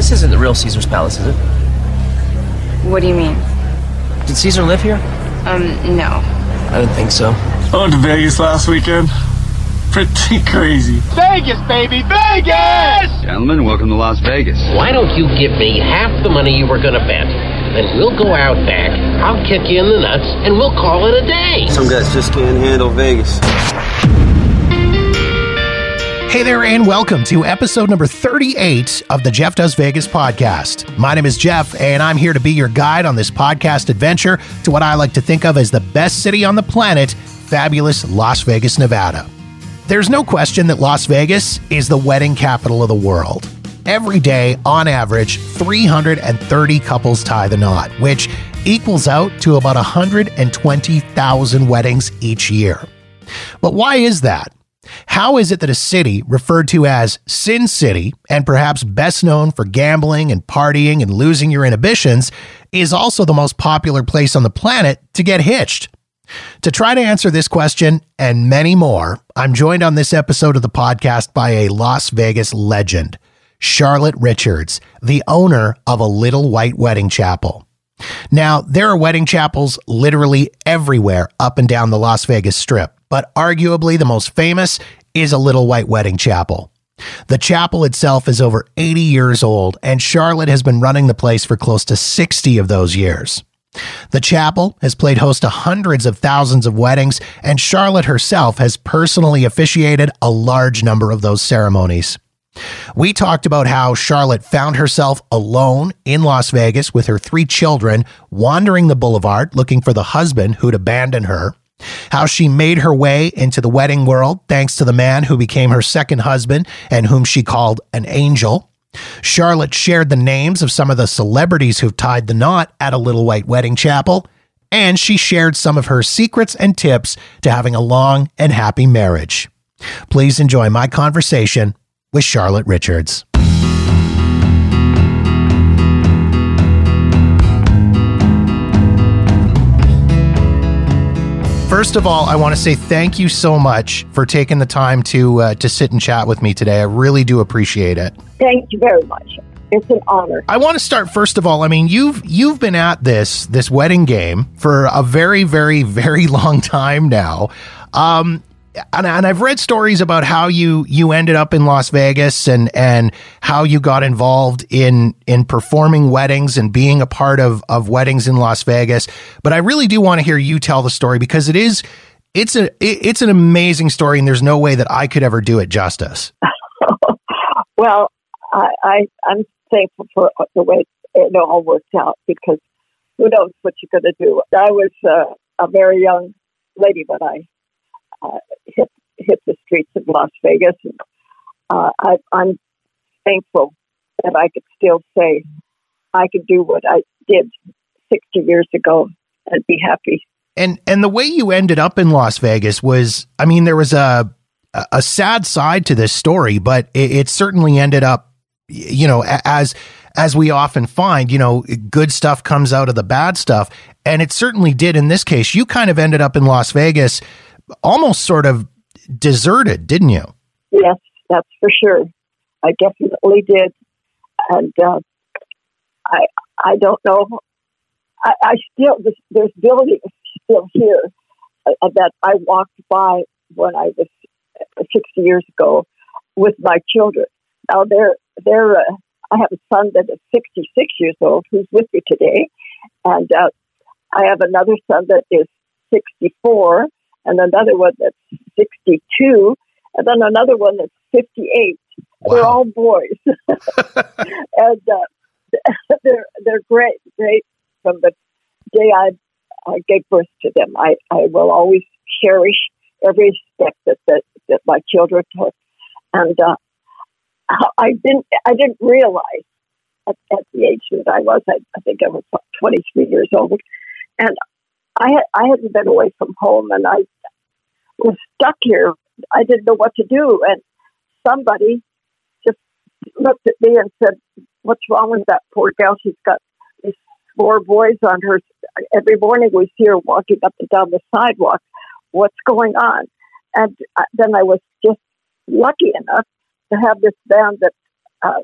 this isn't the real Caesar's Palace, is it? What do you mean? Did Caesar live here? Um, no. I didn't think so. I went to Vegas last weekend. Pretty crazy. Vegas, baby, Vegas! Gentlemen, welcome to Las Vegas. Why don't you give me half the money you were gonna bet? Then we'll go out back, I'll kick you in the nuts, and we'll call it a day. Some guys just can't handle Vegas. Hey there, and welcome to episode number 38 of the Jeff Does Vegas podcast. My name is Jeff, and I'm here to be your guide on this podcast adventure to what I like to think of as the best city on the planet, fabulous Las Vegas, Nevada. There's no question that Las Vegas is the wedding capital of the world. Every day, on average, 330 couples tie the knot, which equals out to about 120,000 weddings each year. But why is that? How is it that a city referred to as Sin City, and perhaps best known for gambling and partying and losing your inhibitions, is also the most popular place on the planet to get hitched? To try to answer this question and many more, I'm joined on this episode of the podcast by a Las Vegas legend, Charolette Richards, the owner of a Little White Wedding Chapel. Now, there are wedding chapels literally everywhere up and down the Las Vegas Strip, but arguably the most famous is a Little White Wedding Chapel. The chapel itself is over 80 years old, and Charolette has been running the place for close to 60 of those years. The chapel has played host to hundreds of thousands of weddings, and Charolette herself has personally officiated a large number of those ceremonies. We talked about how Charolette found herself alone in Las Vegas with her three children, wandering the boulevard looking for the husband who'd abandoned her. How she made her way into the wedding world thanks to the man who became her second husband and whom she called an angel. Charolette shared the names of some of the celebrities who've tied the knot at a little white wedding chapel, and she shared some of her secrets and tips to having a long and happy marriage. Please enjoy my conversation with Charolette Richards. First of all, I want to say thank you so much for taking the time to uh, to sit and chat with me today. I really do appreciate it. Thank you very much. It's an honor. I want to start first of all. I mean, you've you've been at this this wedding game for a very very very long time now. Um, and, and I've read stories about how you you ended up in Las Vegas and and how you got involved in in performing weddings and being a part of of weddings in Las Vegas. But I really do want to hear you tell the story because it is it's a it's an amazing story and there's no way that I could ever do it justice. well, I, I I'm thankful for the way it all worked out because who knows what you're going to do. I was uh, a very young lady when I hit the streets of Las Vegas. Uh, I, I'm thankful that I could still say I could do what I did 60 years ago and be happy. And and the way you ended up in Las Vegas was, I mean, there was a a sad side to this story, but it, it certainly ended up, you know, as as we often find, you know, good stuff comes out of the bad stuff, and it certainly did in this case. You kind of ended up in Las Vegas almost sort of deserted, didn't you? Yes, that's for sure. I definitely did, and uh, I I don't know. I, I still there's buildings still here uh, that I walked by when I was 60 years ago with my children. Now they're they're uh, I have a son that is 66 years old who's with me today, and uh, I have another son that is 64 and another one that's 62, and then another one that's 58. Wow. They're all boys, and uh, they're they're great, great. From the day I, I gave birth to them, I, I will always cherish every step that that, that my children took, and uh, I didn't I didn't realize at, at the age that I was, I, I think I was 23 years old, and I had I hadn't been away from home, and I was stuck here. I didn't know what to do, and somebody just looked at me and said, "What's wrong with that poor gal? She's got these four boys on her. Every morning we see her walking up and down the sidewalk. What's going on?" And then I was just lucky enough to have this band that uh,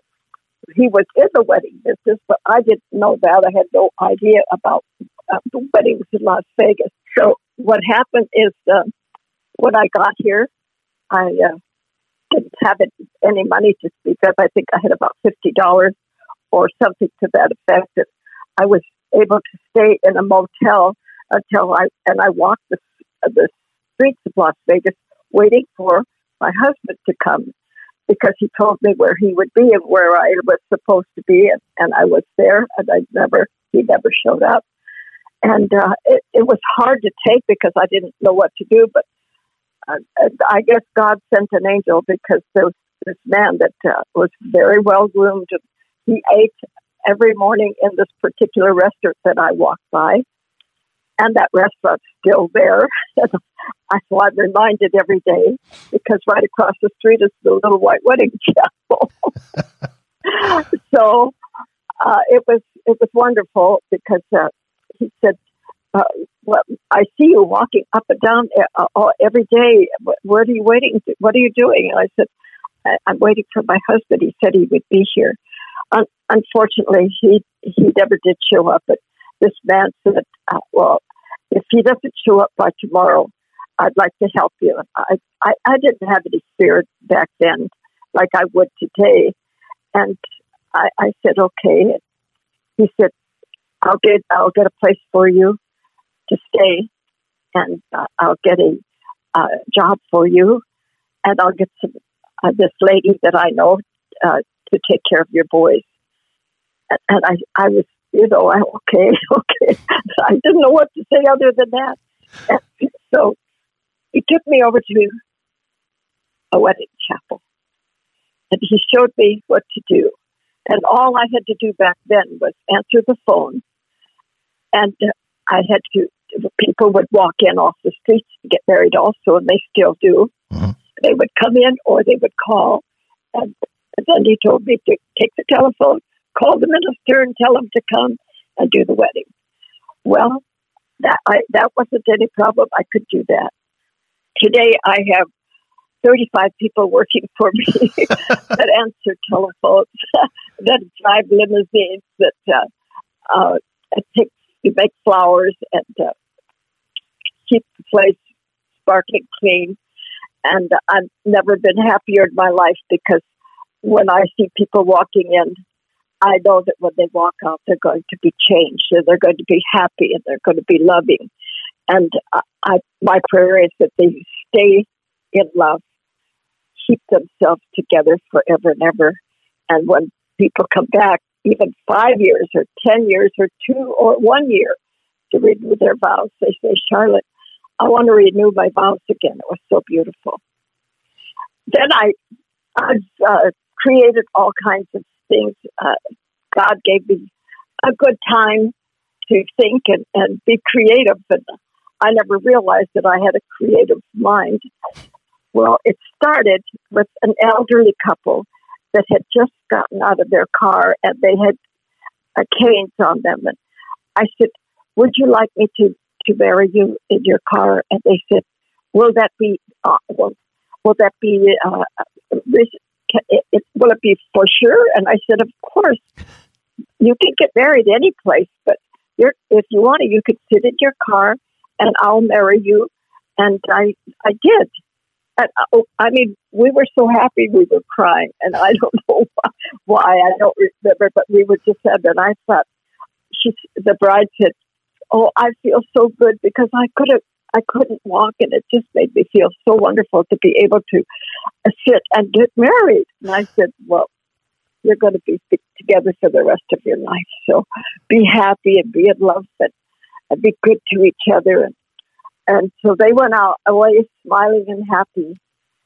he was in the wedding business, but I didn't know that. I had no idea about uh, the weddings in Las Vegas. So what happened is uh, when I got here, I uh, didn't have it, any money to speak of. I think I had about fifty dollars or something to that effect. And I was able to stay in a motel until I and I walked the the streets of Las Vegas waiting for my husband to come because he told me where he would be and where I was supposed to be, and, and I was there, and I never he never showed up, and uh, it, it was hard to take because I didn't know what to do, but uh, I guess God sent an angel because there was this man that uh, was very well groomed. He ate every morning in this particular restaurant that I walked by, and that restaurant's still there. so I'm reminded every day because right across the street is the little white wedding chapel. so uh, it was it was wonderful because uh, he said, uh, well, "I see you walking up and down uh, every day. What are you waiting? What are you doing?" And I said, "I'm waiting for my husband. He said he would be here." Un- unfortunately, he he never did show up. But this man said, uh, "Well, if he doesn't show up by tomorrow, I'd like to help you." I, I I didn't have any fear back then, like I would today, and I, I said, "Okay." He said, "I'll get I'll get a place for you to stay, and uh, I'll get a uh, job for you, and I'll get some uh, this lady that I know uh, to take care of your boys." And I I was you know, I, okay, okay. I didn't know what to say other than that. And so he took me over to a wedding chapel and he showed me what to do. And all I had to do back then was answer the phone. And I had to, people would walk in off the streets to get married also, and they still do. Mm-hmm. They would come in or they would call. And, then he told me to take the telephone call the minister and tell him to come and do the wedding. Well, that I, that wasn't any problem. I could do that. Today, I have 35 people working for me that answer telephones, that drive limousines, that uh, uh, take, you make flowers and uh, keep the place sparkling clean. And I've never been happier in my life because when I see people walking in I know that when they walk out, they're going to be changed and they're going to be happy and they're going to be loving. And I, my prayer is that they stay in love, keep themselves together forever and ever. And when people come back, even five years or 10 years or two or one year to renew their vows, they say, Charolette, I want to renew my vows again. It was so beautiful. Then I, I've uh, created all kinds of things. Uh, God gave me a good time to think and, and be creative. And I never realized that I had a creative mind. Well, it started with an elderly couple that had just gotten out of their car and they had a canes on them. And I said, Would you like me to, to marry you in your car? And they said, Will that be, uh, will, will that be uh, it, it, will it be for sure? And I said, of course. You can get married any place, but you're, if you want to, you could sit in your car and I'll marry you. And I, I did. And, uh, oh, I mean, we were so happy we were crying, and I don't know why. I don't remember, but we were just sad. And I thought, she, the bride said, "Oh, I feel so good because I could have I couldn't walk, and it just made me feel so wonderful to be able to uh, sit and get married. And I said, Well, you're going to be together for the rest of your life. So be happy and be in love and, and be good to each other. And, and so they went out away smiling and happy.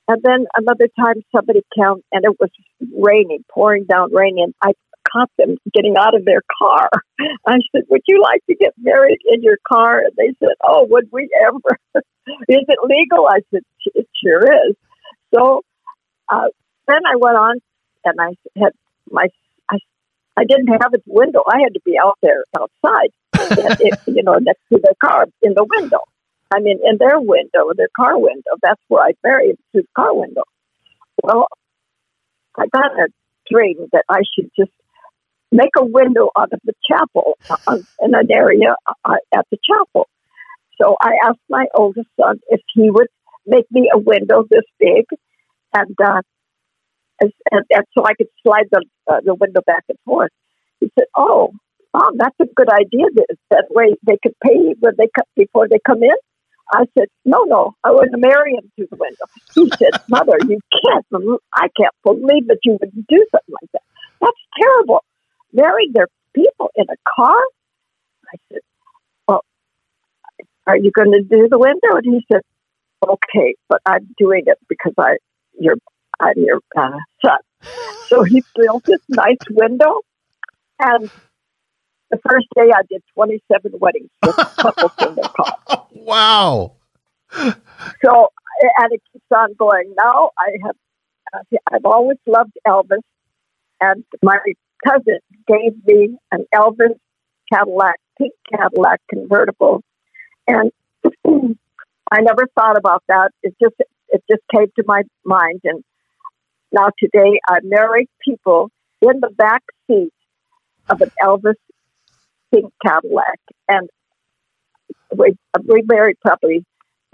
And then another time somebody came and it was raining, pouring down rain, and I caught them getting out of their car. I said, Would you like to get married in your car? And they said, Oh, would we ever? is it legal? I said, It sure is. So uh, then I went on and I had my, I, I didn't have a window. I had to be out there outside, it, you know, next to the car in the window. I mean, in their window, their car window. That's where I through the car window. Well, I got a dream that I should just make a window out of the chapel uh, in an area uh, at the chapel. So I asked my oldest son if he would make me a window this big, and uh, and, and, so I could slide the uh, the window back and forth. He said, "Oh, mom, that's a good idea. That way they could pay when they come before they come in." I said, "No, no, I want to marry him through the window." He said, "Mother, you can't. I can't believe that you would do something like that. That's terrible. Marrying their people in a car." I said, "Well, are you going to do the window?" And he said, "Okay, but I'm doing it because I you're I'm your uh, son." So he built this nice window, and the first day I did 27 weddings with couples in the car. Wow. So, and it keeps on going. Now I have, I've always loved Elvis, and my cousin gave me an Elvis Cadillac, pink Cadillac convertible, and I never thought about that. It just, it just came to my mind, and now today I married people in the back seat of an Elvis pink Cadillac, and we we married probably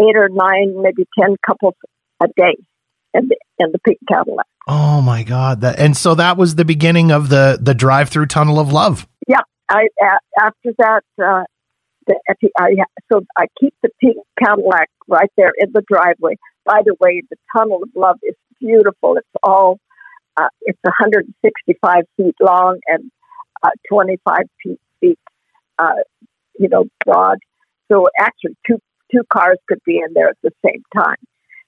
eight or nine, maybe ten couples a day in the in the pink Cadillac. Oh my God! That and so that was the beginning of the the drive through tunnel of love. Yeah, I after that, uh, the, I so I keep the pink Cadillac right there in the driveway. By the way, the tunnel of love is beautiful. It's all uh, it's 165 feet long and uh, 25 feet, feet uh, you know, broad. So actually, two two cars could be in there at the same time.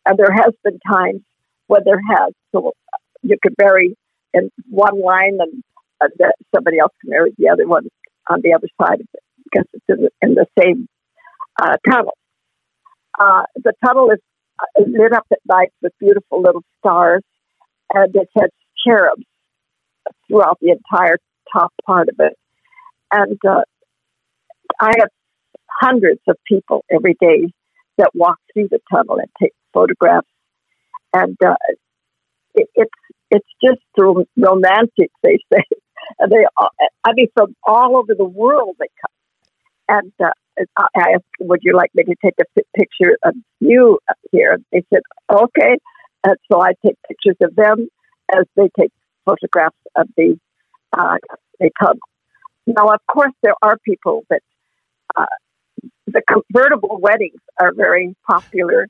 And there has been times where there has so you could marry in one line and uh, the, somebody else can marry the other one on the other side of it because it's in the, in the same uh, tunnel. Uh, the tunnel is uh, lit up at night with beautiful little stars, and it has cherubs throughout the entire top part of it. And uh, I have hundreds of people every day that walk through the tunnel and take photographs, and uh, it, it's it's just romantic. They say, and they all- I mean from all over the world they come, and uh, I asked, "Would you like me to take a picture of you up here?" And they said, "Okay," and so I take pictures of them as they take photographs of the uh, the tunnel. Now, of course, there are people that uh, the convertible weddings are very popular,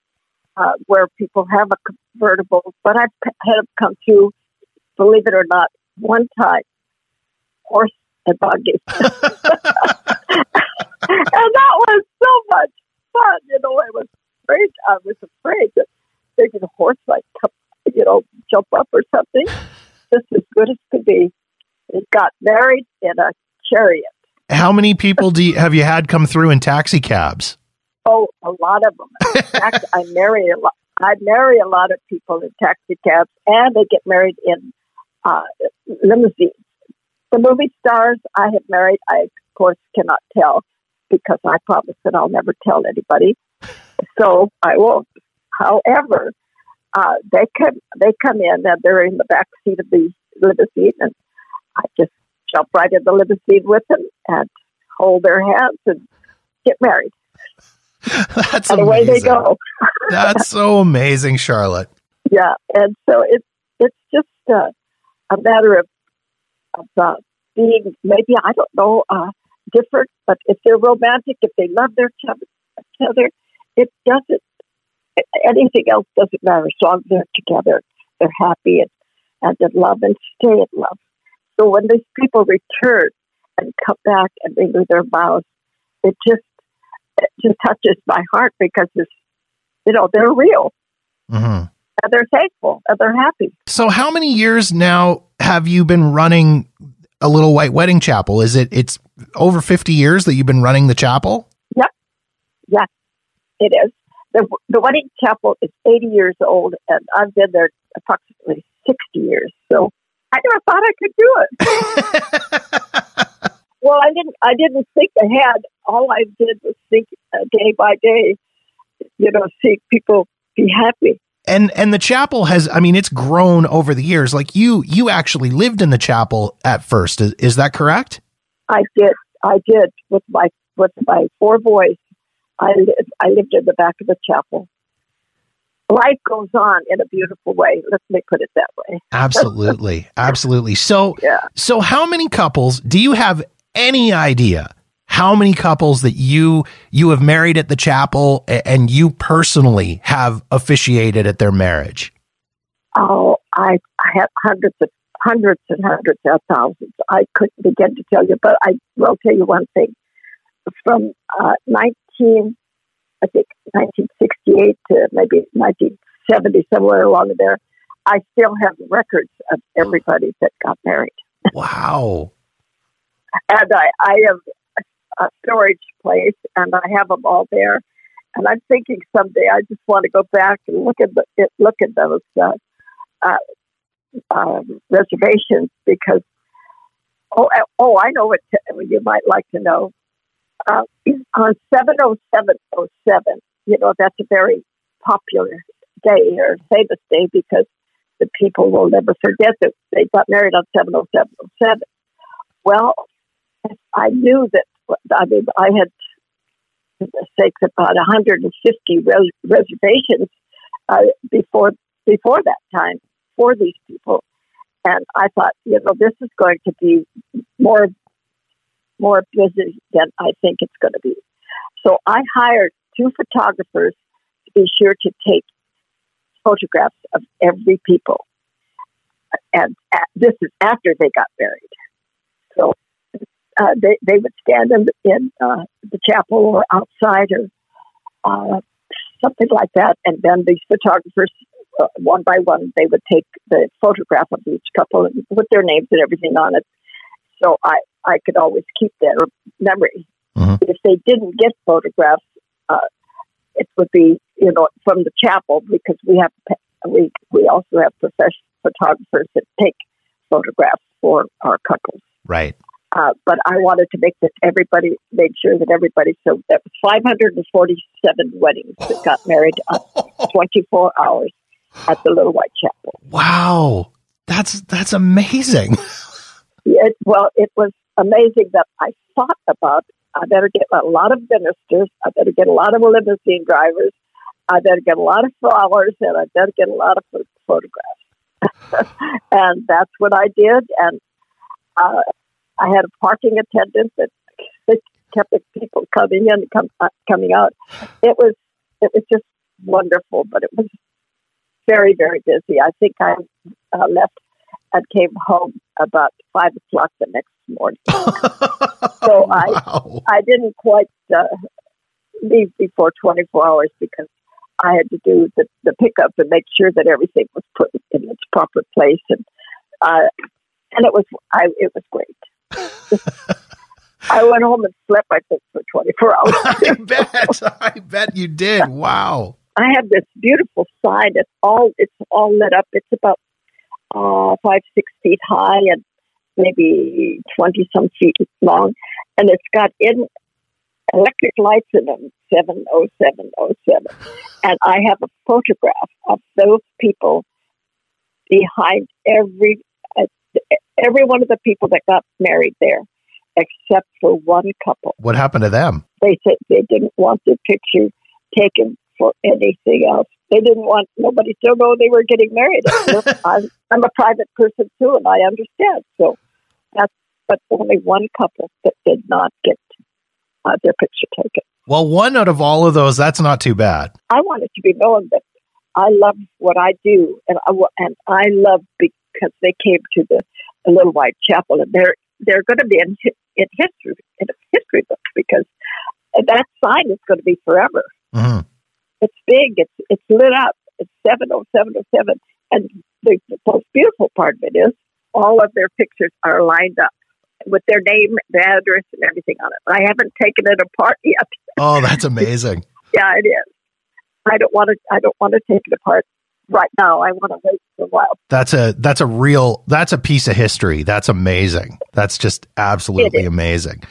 uh, where people have a convertible. But I've had them come through, believe it or not, one time, horse and buggy, and that was so much fun. You know, I was afraid. I was afraid that maybe the horse might come, you know, jump up or something. Just as good as could be. It got married in a chariot. How many people do you, have you had come through in taxi cabs? Oh, a lot of them. In fact, I marry a lot. I marry a lot of people in taxi cabs, and they get married in uh, limousines. The movie stars I have married, I of course cannot tell because I promise that I'll never tell anybody. So I won't. However, uh, they come they come in and they're in the back seat of the limousine, and I just jump right in the limousine with them and hold their hands and get married. That's and away they go. That's so amazing, Charolette. Yeah, and so it's it's just uh, a matter of of uh, being maybe I don't know uh, different, but if they're romantic, if they love their each other, it doesn't. Anything else doesn't matter as long as they're together, they're happy and and in love and stay in love. So when these people return and come back and renew their vows, it just it just touches my heart because it's you know they're real hmm and they're thankful and they're happy. So, how many years now have you been running a little white wedding chapel? Is it it's over fifty years that you've been running the chapel? Yep, yes, it is. The, the wedding chapel is 80 years old, and I've been there approximately 60 years. So I never thought I could do it. well, I didn't. I didn't think ahead. All I did was think uh, day by day. You know, see people be happy. And and the chapel has I mean it's grown over the years. Like you you actually lived in the chapel at first. Is, is that correct? I did. I did with my with my four boys. I lived, I lived in the back of the chapel. Life goes on in a beautiful way. Let me put it that way. Absolutely. Absolutely. So Yeah. so how many couples do you have any idea how many couples that you you have married at the chapel and you personally have officiated at their marriage? Oh, I, I have hundreds of hundreds and hundreds of thousands. I couldn't begin to tell you, but I will tell you one thing. From uh, 19, I think 1968 to maybe 1970, somewhere along there, I still have records of everybody that got married. Wow. and I, I have a storage place, and I have them all there. And I'm thinking someday I just want to go back and look at the look at those uh, uh, um, reservations because oh oh I know what t- you might like to know. Uh, on seven oh seven oh seven, you know that's a very popular day or famous day because the people will never forget that they got married on seven oh seven oh seven. Well, I knew that. I mean, I had sakes about 150 res- reservations uh, before before that time for these people, and I thought, you know, this is going to be more more busy than I think it's going to be. So I hired two photographers to be sure to take photographs of every people, and uh, this is after they got married. So uh, they they would stand in, in uh, the chapel or outside or uh, something like that, and then these photographers, uh, one by one, they would take the photograph of each couple and put their names and everything on it. So I I could always keep their memory. Mhm. If they didn't get photographs, uh, it would be you know from the chapel because we have we we also have professional photographers that take photographs for our couples. Right. Uh, but I wanted to make that everybody made sure that everybody. So that was 547 weddings that got married on 24 hours at the Little White Chapel. Wow. That's that's amazing. It, well, it was amazing that I thought about. I better get a lot of ministers. I better get a lot of limousine drivers. I better get a lot of flowers, and I better get a lot of pho- photographs. and that's what I did. And uh, I had a parking attendant that that kept the people coming in and come, uh, coming out. It was it was just wonderful, but it was very very busy. I think I uh, left and came home about five o'clock the next morning. So I wow. I didn't quite uh, leave before 24 hours because I had to do the, the pickup and make sure that everything was put in its proper place, and uh, and it was I it was great. I went home and slept I think for 24 hours. I bet. I bet you did. Wow. I have this beautiful sign. It's all it's all lit up. It's about uh, five six feet high and maybe twenty some feet long, and it's got in electric lights in them. Seven oh seven oh seven, and I have a photograph of those people behind every uh, every one of the people that got married there, except for one couple What happened to them? they said they didn't want their picture taken for anything else. They didn't want nobody to know they were getting married. I'm, I'm a private person too, and I understand. So that's but only one couple that did not get uh, their picture taken. Well, one out of all of those, that's not too bad. I want it to be known that I love what I do, and I and I love because they came to the, the Little White Chapel, and they're they're going to be in in history in a history book because that sign is going to be forever. hmm It's big. It's it's lit up. It's seven oh seven oh seven, and the, the most beautiful part of it is all of their pictures are lined up with their name, their address, and everything on it. I haven't taken it apart yet. Oh, that's amazing. Yeah, it is. I don't want to. I don't want to take it apart right now. I want to wait for a while. That's a that's a real that's a piece of history. That's amazing. That's just absolutely amazing.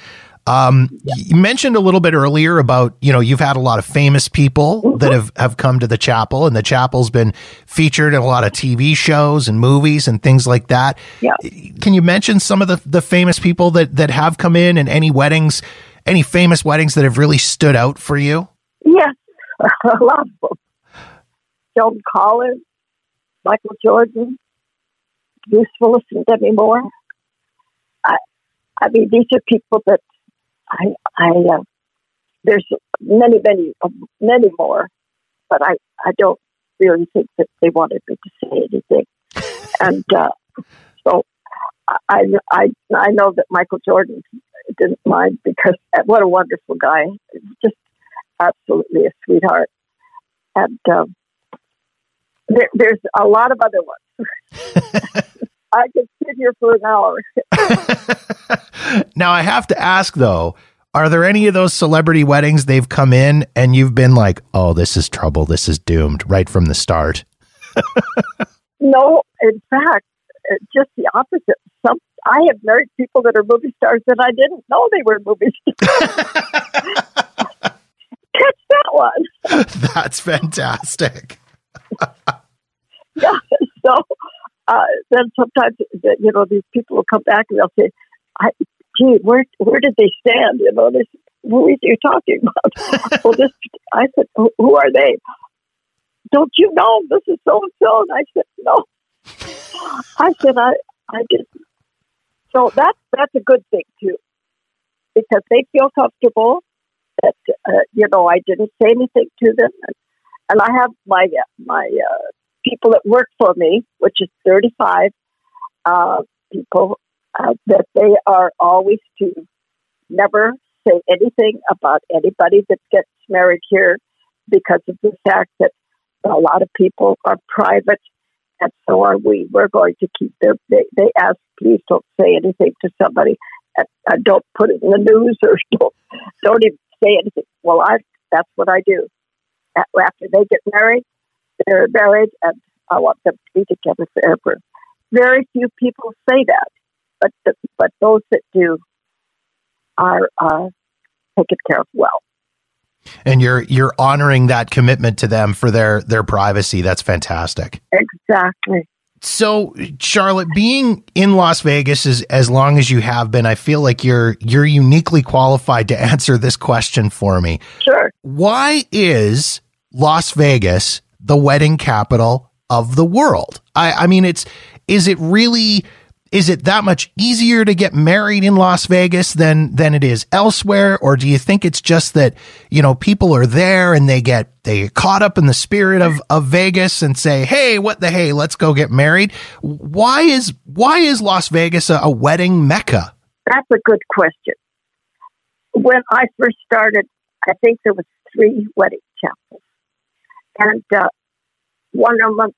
Um, you mentioned a little bit earlier about you know you've had a lot of famous people Mm-hmm. that have have come to the chapel, and the chapel's been featured in a lot of TV shows and movies and things like that. Yeah. Can you mention some of the the famous people that that have come in and any weddings, any famous weddings that have really stood out for you? Yes, a lot of them. Joan Collins, Michael Jordan, Bruce Willis, and Demi Moore. I, I mean, these are people that I, I, uh, there's many, many, uh, many more, but I, I don't really think that they wanted me to say anything. and uh, so I, I, I know that Michael Jordan didn't mind because uh, what a wonderful guy, just absolutely a sweetheart. And um, there, there's a lot of other ones. I could sit here for an hour. now I have to ask though, are there any of those celebrity weddings they've come in and you've been like, "Oh, this is trouble. This is doomed" right from the start? No, in fact, uh, just the opposite. Some I have married people that are movie stars that I didn't know they were movie stars. Catch that one. That's fantastic. Yeah. So uh, then sometimes you know these people will come back and they'll say, I, "Gee, where where did they stand?" You know, this who are you talking about? well, this I said, "Who who are they?" Don't you know this is so and so? And I said, "No." I said, "I I didn't." So that's that's a good thing too, because they feel comfortable that uh, you know I didn't say anything to them, and, and I have my uh, my uh, people that work for me, which is thirty five uh, people, uh, that they are always to never say anything about anybody that gets married here because of the fact that a lot of people are private and so are we. We're going to keep their. They, they ask, please don't say anything to somebody, and don't put it in the news or don't don't even say anything. Well, I that's what I do. After they get married, they're married, and I want them to be together forever. Very few people say that, but the, but those that do are uh, taken care of well. And you're you're honoring that commitment to them for their their privacy. That's fantastic. Exactly. So, Charolette, being in Las Vegas as, as long as you have been, I feel like you're you're uniquely qualified to answer this question for me. Sure. Why is Las Vegas the wedding capital of the world? I, I mean, it's is it really is it that much easier to get married in Las Vegas than than it is elsewhere, or do you think it's just that you know people are there and they get they get caught up in the spirit of of Vegas and say, hey, what the hey, let's go get married? Why is why is Las Vegas a, a wedding mecca? That's a good question. When I first started, I think there was three wedding chapels, and uh, one of them,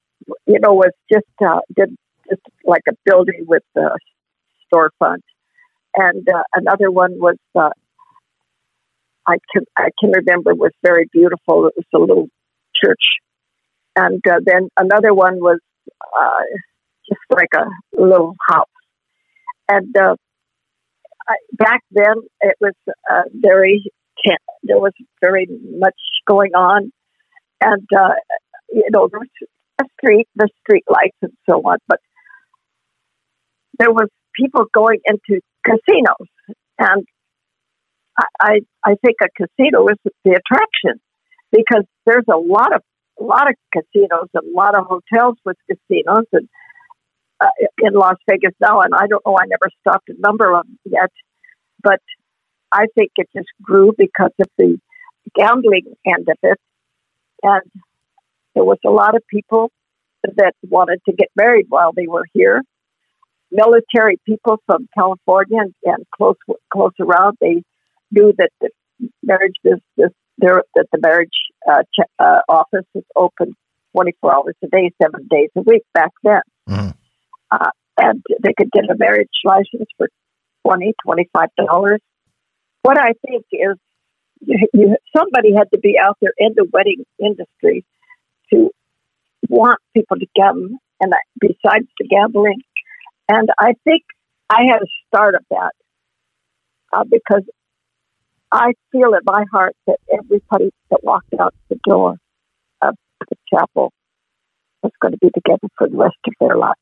you know, was just uh, did just like a building with a storefront, and uh, another one was uh, I can I can remember was very beautiful. It was a little church, and uh, then another one was uh, just like a little house, and uh, I, back then it was uh, very there was very much going on, and uh, you know there was a street, the street lights and so on, but there was people going into casinos, and I I, I think a casino is the attraction because there's a lot of a lot of casinos and a lot of hotels with casinos and uh, in Las Vegas now, and I don't know. I never stopped a number of them yet, but I think it just grew because of the gambling end of it, and there was a lot of people that wanted to get married while they were here. Military people from California and, and close close around, they knew that the marriage business there that the marriage uh, ch- uh, office is open 24 hours a day, seven days a week back then. Mhm. Uh, and they could get a marriage license for 20 $25. What I think is you, you, somebody had to be out there in the wedding industry to want people to come, and that, besides the gambling. And I think I had a start of that uh, because I feel in my heart that everybody that walked out the door of the chapel was going to be together for the rest of their lives.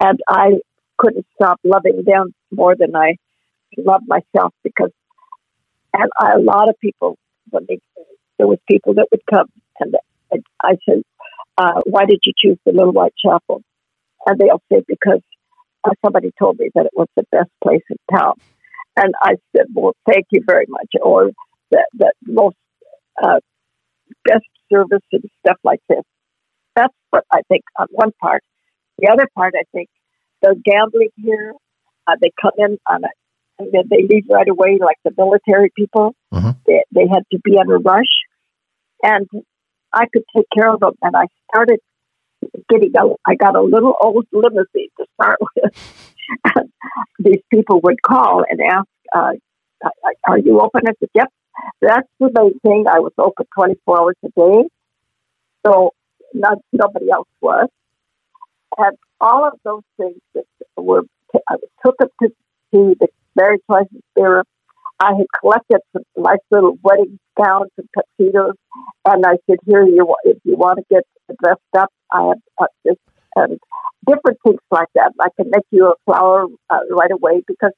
And I couldn't stop loving them more than I love myself because, and I, a lot of people, when they, there was people that would come and I said, uh, why did you choose the Little White Chapel? And they'll say, because uh, somebody told me that it was the best place in town. And I said, well, thank you very much. Or the, the most uh, best service and stuff like this. That's what I think on one part. The other part, I think, the gambling here, uh, they come in on a, and then they leave right away like the military people. Mhm. They, they had to be in a rush. And I could take care of them. And I started getting, a, I got a little old limousine to start with. These people would call and ask, uh, are you open? I said, yep. That's the main thing. I was open 24 hours a day. So not, nobody else was. And all of those things that were, I took up to, to the Mary Twice Spirit. I had collected some nice little wedding gowns and tuxedos, and I said, "Here, you if you want to get dressed up, I have uh, this and different things like that. I can make you a flower uh, right away because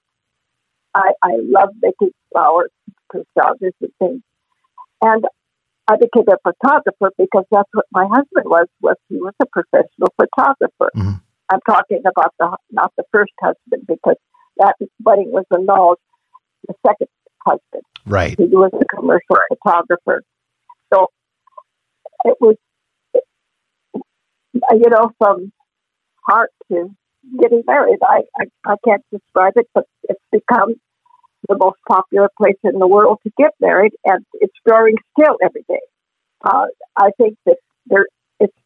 I I love making flowers, crystals and things. And I became a photographer because that's what my husband was. Was he was a professional photographer. Mhm. I'm talking about the not the first husband because that wedding was annulled. The second husband. Right. He was a commercial photographer. So it was, you know, from heart to getting married. I, I, I can't describe it, but it's become the most popular place in the world to get married, and it's growing still every day. Uh, I think that there, it's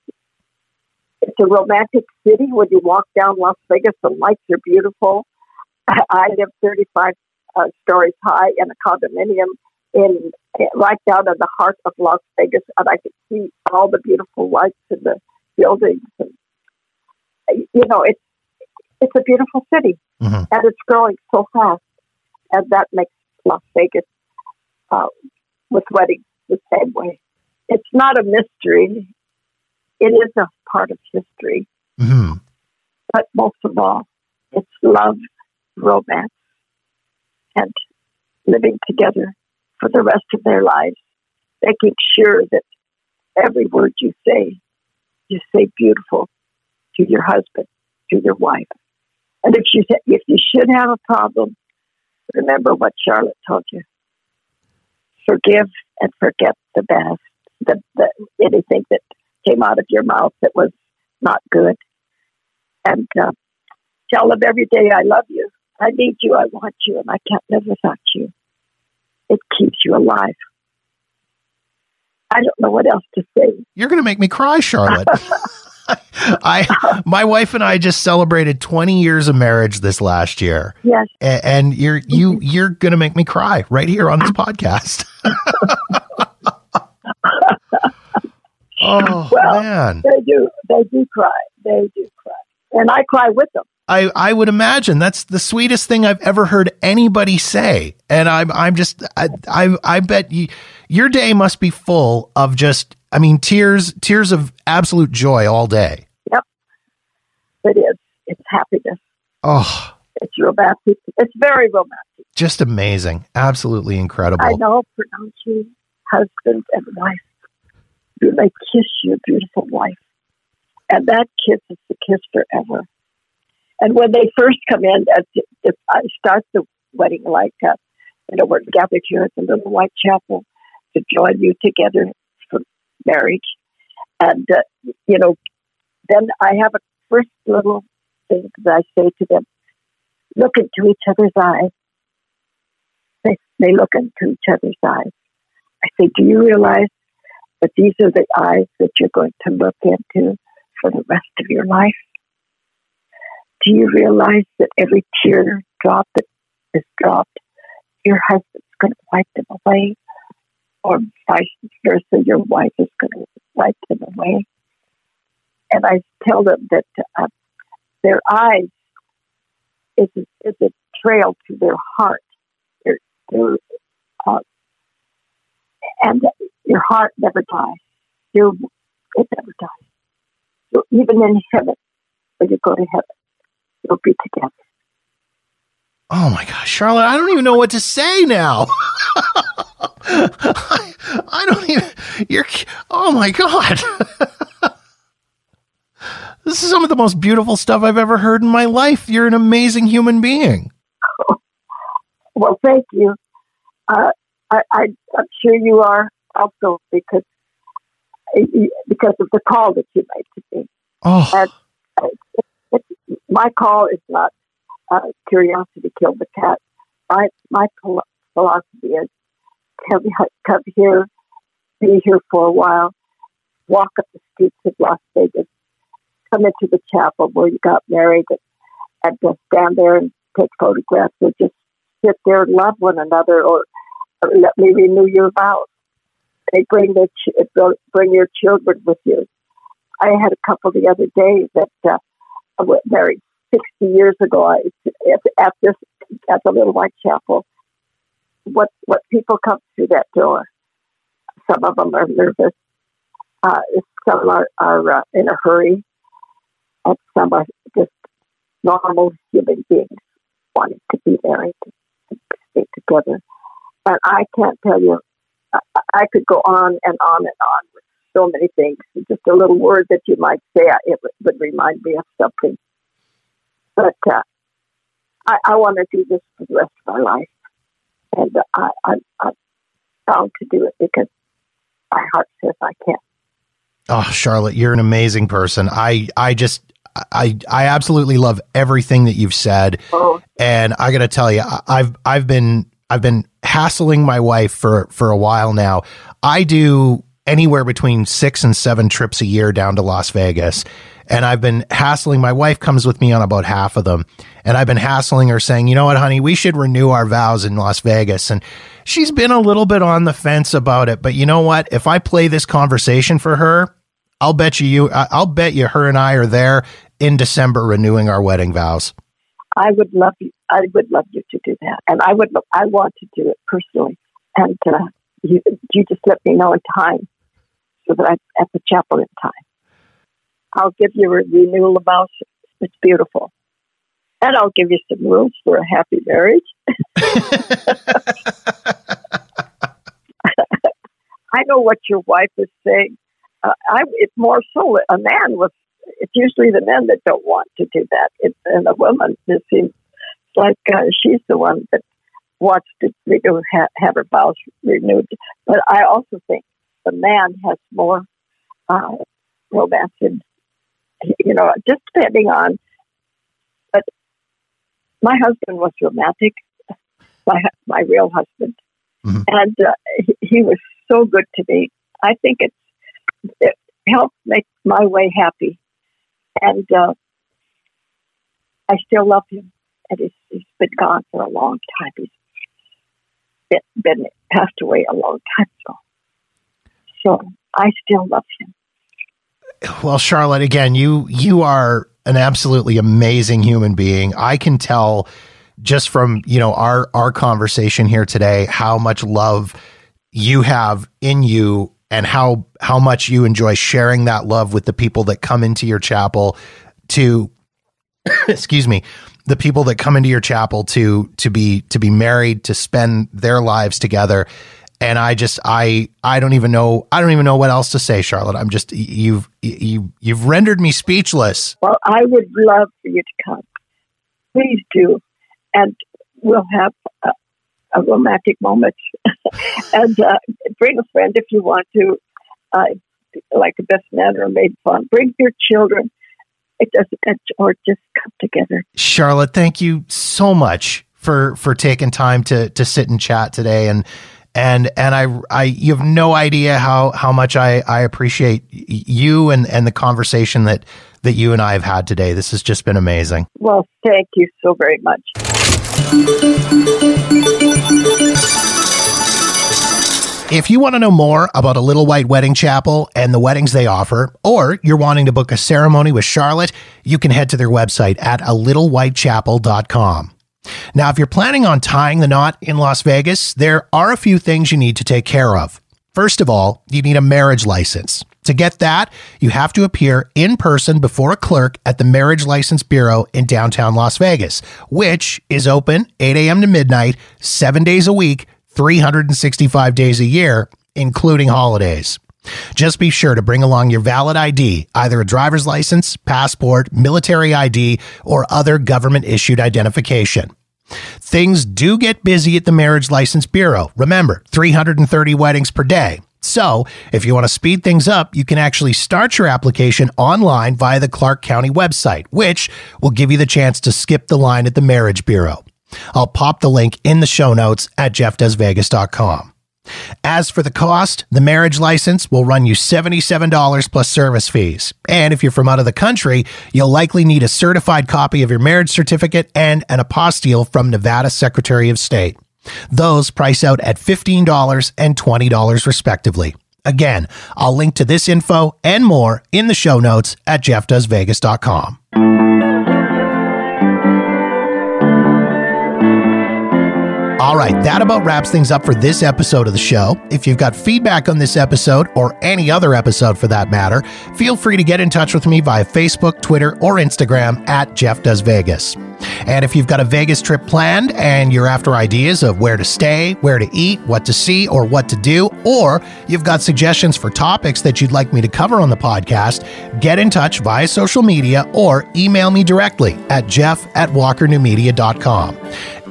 it's a romantic city. When you walk down Las Vegas, the lights are beautiful. I live 35 uh, stories high in a condominium in right down in the heart of Las Vegas, and I can see all the beautiful lights in the buildings. And, you know, it's it's a beautiful city, Mhm. and it's growing so fast, and that makes Las Vegas uh, with weddings the same way. It's not a mystery; it is a part of history, hmm but most of all, it's love, romance, and living together for the rest of their lives, making sure that every word you say, you say beautiful to your husband, to your wife. And if you if you should have a problem, remember what Charolette told you. Forgive and forget the best, the, the anything that came out of your mouth that was not good, and uh, tell them every day, "I love you, I need you, I want you, and I can't live without you." It keeps you alive. I don't know what else to say. You're going to make me cry, Charolette. I, my wife and I just celebrated 20 years of marriage this last year, Yes, A- and you're you you're going to make me cry right here on this podcast. oh Well, man, they do. They do cry. They do cry, and I cry with them. I I would imagine that's the sweetest thing I've ever heard anybody say, and I'm I'm just I I, I bet you, your day must be full of just I mean tears tears of absolute joy all day. Yep. It is. It's happiness. Oh, It's romantic. It's very romantic. just amazing, absolutely incredible. I know you husband and wife. You may kiss your beautiful wife. And that kiss is the kiss forever. And when they first come in, if I start the wedding like, uh, you know, we're gathered here at the Little White Chapel to join you together for marriage. And, uh, you know, then I have a first little thing that I say to them look into each other's eyes. They, they look into each other's eyes. I say, Do you realize that these are the eyes that you're going to look into for the rest of your life? Do you realize that every tear drop that is dropped, your husband's going to wipe them away? Or vice versa, your wife is going to wipe them away? And I tell them that uh, their eyes is a, is a trail to their heart. Their, their uh, and your heart never dies. Your, it never dies. So even in heaven, when you go to heaven, you'll be together. Oh my gosh, Charolette, I don't even know what to say now. I, I don't even, you're, oh my God. this is some of the most beautiful stuff I've ever heard in my life. You're an amazing human being. Well, thank you. Uh, I, I, I'm sure you are also because because of the call that you made to me. Oh, And uh, it, it, my call is not uh, curiosity killed the cat. My my philosophy is come come here, be here for a while, walk up the streets of Las Vegas, come into the chapel where you got married, and, and just stand there and take photographs, or just sit there and love one another, or, or let me renew your vows. They bring their ch- bring your children with you. I had a couple the other day that uh, was married 60 years ago at, at this at the Little White Chapel. What what people come through that door? Some of them are nervous. Uh, some are, are uh, in a hurry, and some are just normal human beings wanting to be married and stay together. And I can't tell you. I, could go on and on and on with so many things. Just a little word that you might say, it would, would remind me of something but uh, I, I want to do this for the rest of my life, and I, I, I'm bound to do it because my heart says I can't. oh, Charolette, you're an amazing person. I, I just, I, I absolutely love everything that you've said. Oh, And I got to tell you, I've I've been I've been hassling my wife for for a while now. I do anywhere between six and seven trips a year down to Las Vegas, and I've been hassling. My wife comes with me on about half of them, and I've been hassling her, saying, "You know what, honey, we should renew our vows in Las Vegas." And she's been a little bit on the fence about it, but you know what? If I play this conversation for her, I'll bet you, you I'll bet you, her and I are there in December renewing our wedding vows. I would love you. I would love you to do that, and I would. I want to do it personally, and uh, you, you just let me know in time so that I'm at the chapel in time. I'll give you a renewal of vows. It's beautiful, and I'll give you some rules for a happy marriage. I know what your wife is saying. Uh, I, it's more so a man was. It's usually the men that don't want to do that, it, and the woman just seems like uh, she's the one that wants to renew, ha, have her vows renewed. But I also think the man has more uh, romance, and you know, just depending on. But my husband was romantic, my my real husband, Mhm. and uh, he, he was so good to me. I think it's it helped make my way happy, and uh, I still love him. And he's, he's been gone for a long time. He's been, been passed away a long time ago. So I still love him. Well, Charolette, again, you you are an absolutely amazing human being. I can tell just from, you know, our our conversation here today how much love you have in you and how how much you enjoy sharing that love with the people that come into your chapel to excuse me, the people that come into your chapel to to be to be married, to spend their lives together. And I just I I don't even know I don't even know what else to say, Charolette. I'm just you've you you've rendered me speechless. Well, I would love for you to come. Please do. And we'll have a, a romantic moment. and uh, bring a friend if you want to, uh, like a best man or a maid fun. Bring your children. It doesn't, or just come together. Charolette, thank you so much for for taking time to to sit and chat today and and and I I you have no idea how how much I I appreciate you and and the conversation that that you and I have had today. This has just been amazing. Well, thank you so very much. If you want to know more about a Little White Wedding Chapel and the weddings they offer, or you're wanting to book a ceremony with Charolette, you can head to their website at a littlewhitechapel.com. Now, if you're planning on tying the knot in Las Vegas, there are a few things you need to take care of. First of all, you need a marriage license. To get that, you have to appear in person before a clerk at the Marriage License Bureau in downtown Las Vegas, which is open 8 a.m. to midnight, seven days a week, 365 days a year, including holidays. Just be sure to bring along your valid ID, either a driver's license, passport, military ID, or other government issued identification. Things do get busy at the Marriage License Bureau. Remember, 330 weddings per day. So, if you want to speed things up, you can actually start your application online via the Clark County website, which will give you the chance to skip the line at the Marriage Bureau. I'll pop the link in the show notes at jeffdoesvegas.com. As for the cost, the marriage license will run you $77 plus service fees. And if you're from out of the country, you'll likely need a certified copy of your marriage certificate and an apostille from Nevada Secretary of State. Those price out at $15 and $20 respectively. Again, I'll link to this info and more in the show notes at jeffdoesvegas.com. All right, that about wraps things up for this episode of the show. If you've got feedback on this episode, or any other episode for that matter, feel free to get in touch with me via Facebook, Twitter, or Instagram at Jeff Does Vegas. And if you've got a Vegas trip planned and you're after ideas of where to stay, where to eat, what to see, or what to do, or you've got suggestions for topics that you'd like me to cover on the podcast, get in touch via social media or email me directly at jeff at walkernewmedia.com.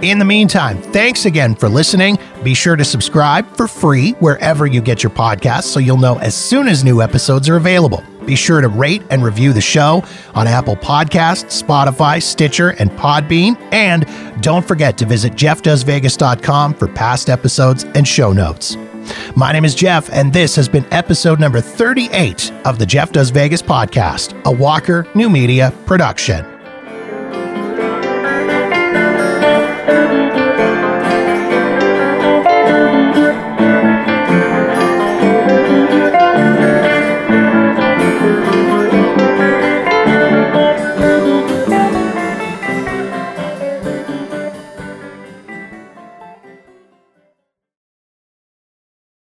In the meantime, thanks again for listening. Be sure to subscribe for free wherever you get your podcasts so you'll know as soon as new episodes are available. Be sure to rate and review the show on Apple Podcasts, Spotify, Stitcher, and Podbean. And don't forget to visit jeffdoesvegas.com for past episodes and show notes. My name is Jeff, and this has been episode number 38 of the Jeff Does Vegas podcast, a Walker New Media production.